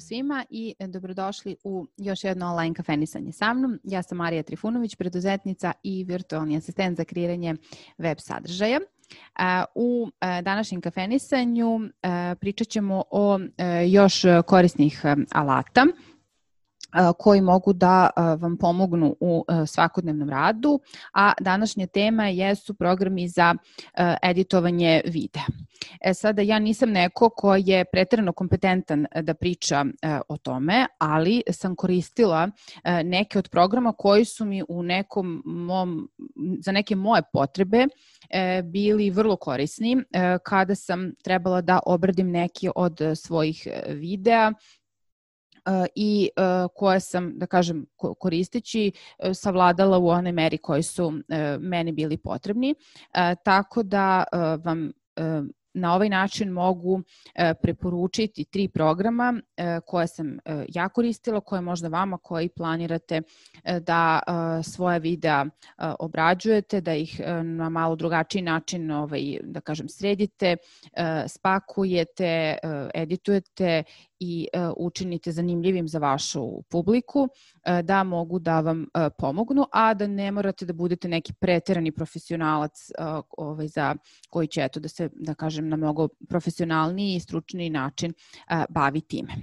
svima i dobrodošli u još jedno online kafenisanje sa mnom. Ja sam Marija Trifunović, preduzetnica i virtualni asistent za kreiranje web sadržaja. U današnjem kafenisanju pričat ćemo o još korisnih alata koji mogu da vam pomognu u svakodnevnom radu, a današnja tema jesu programi za editovanje videa. E sada, ja nisam neko ko je pretredno kompetentan da priča o tome, ali sam koristila neke od programa koji su mi u nekom mom, za neke moje potrebe bili vrlo korisni kada sam trebala da obradim neki od svojih videa i koje sam, da kažem, koristeći savladala u onoj meri koji su meni bili potrebni. Tako da vam na ovaj način mogu e, preporučiti tri programa e, koje sam e, ja koristila, koje možda vama koji planirate da svoje videa obrađujete, da ih na malo drugačiji način ovaj, da kažem sredite, spakujete, editujete i uh, učinite zanimljivim za vašu publiku, uh, da mogu da vam uh, pomognu, a da ne morate da budete neki preterani profesionalac ovaj, za koji će eto, da se, da kažem, na mnogo profesionalniji i stručniji način bavi time.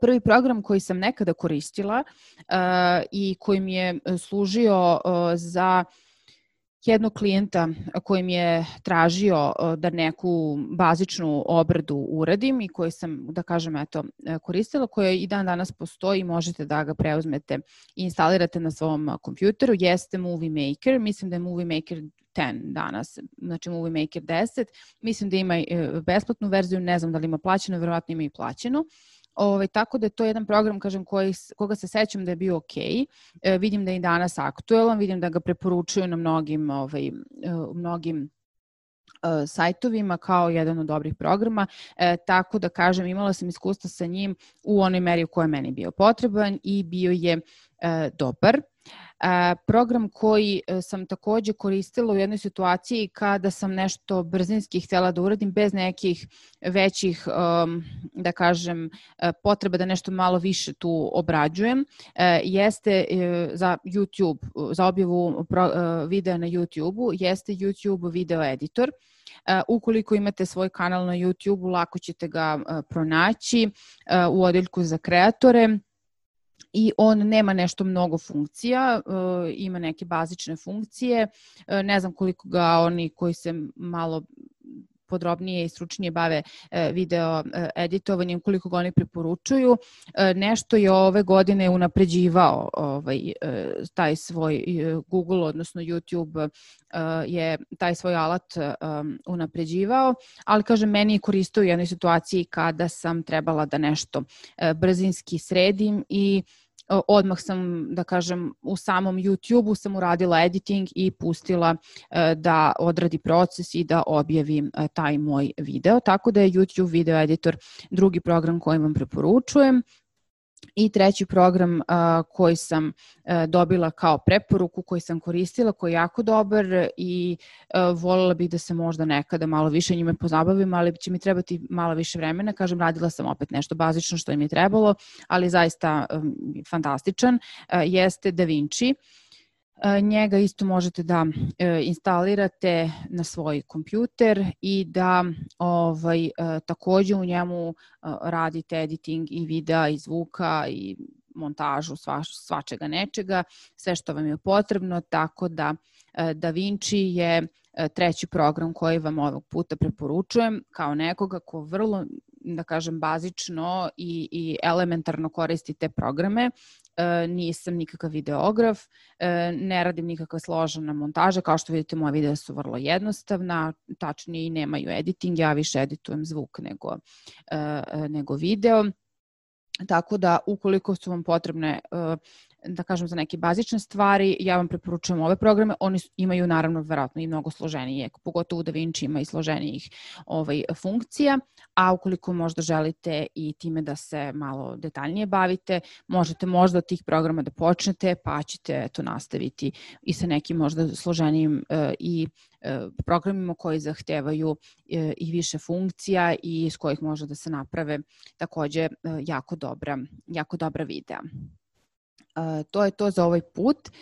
Prvi program koji sam nekada koristila i koji mi je služio za jednog klijenta koji mi je tražio da neku bazičnu obradu uradim i koji sam, da kažem, eto, e, koristila, koja i dan danas postoji možete da ga preuzmete i instalirate na svom kompjuteru, jeste Movie Maker. Mislim da je Movie Maker 10 danas, znači Movie Maker 10. Mislim da ima e, besplatnu verziju, ne znam da li ima plaćeno, verovatno ima i plaćeno. Uh, Ovaj, tako da je to jedan program, kažem, koji, koga se sećam da je bio ok. E, vidim da je i danas aktuelan, vidim da ga preporučuju na mnogim, ovaj, e, mnogim e, sajtovima kao jedan od dobrih programa, e, tako da kažem imala sam iskustva sa njim u onoj meri u kojoj meni bio potreban i bio je e, dobar. Program koji e, sam takođe koristila u jednoj situaciji kada sam nešto brzinski htela da uradim bez nekih većih, da kažem, e, potreba da nešto malo više tu obrađujem, e, jeste za YouTube, za objavu videa na YouTube-u, jeste YouTube video editor. Ukoliko imate svoj kanal na YouTube-u, lako ćete ga pronaći u odeljku za kreatore i on nema nešto mnogo funkcija, e, ima neke bazične funkcije, e, ne znam koliko ga oni koji se malo podrobnije i stručnije bave e, video e, editovanjem, koliko ga oni preporučuju. E, nešto je ove godine unapređivao ovaj, taj svoj Google, odnosno YouTube je taj svoj alat unapređivao, ali kažem, meni je koristio u jednoj situaciji kada sam trebala da nešto brzinski sredim i odmah sam, da kažem, u samom YouTube-u sam uradila editing i pustila e, da odradi proces i da objavim e, taj moj video. Tako da je YouTube video editor drugi program koji vam preporučujem. I treći program a, koji sam a, dobila kao preporuku, koji sam koristila, koji je jako dobar i a, voljela bih da se možda nekada malo više njime pozabavim, ali će mi trebati malo više vremena. Kažem, radila sam opet nešto bazično što im je trebalo, ali zaista a, fantastičan, a, jeste DaVinci. E, njega isto možete da e, instalirate na svoj kompjuter i da ovaj, e, takođe u njemu radite editing i videa i zvuka i montažu sva, svačega nečega, sve što vam je potrebno, tako da DaVinci je treći program koji vam ovog puta preporučujem kao nekoga ko vrlo da kažem, bazično i, i elementarno koristi te programe. E, nisam nikakav videograf, e, ne radim nikakva složena montaža, kao što vidite moje videa su vrlo jednostavna, tačnije i nemaju editing, ja više editujem zvuk nego, e, nego video. Tako da ukoliko su vam potrebne da kažem za neke bazične stvari, ja vam preporučujem ove programe, oni imaju naravno verovatno i mnogo složenije, pogotovo Da Vinci ima i složenijih ovaj, funkcija, a ukoliko možda želite i time da se malo detaljnije bavite, možete možda od tih programa da počnete, pa ćete to nastaviti i sa nekim možda složenijim uh, i programima koji zahtevaju i više funkcija i iz kojih može da se naprave takođe jako dobra, jako dobra videa. To je to za ovaj put. Uh,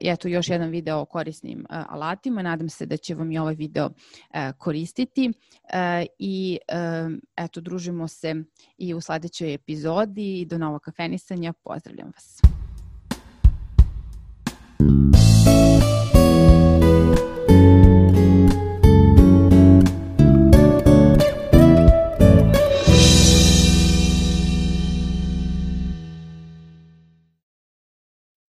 eto još jedan video o korisnim uh, alatima. Nadam se da će vam i ovaj video uh, koristiti i eto družimo se i u sledećoj epizodi do novog kafenisanja. Pozdravljam vas.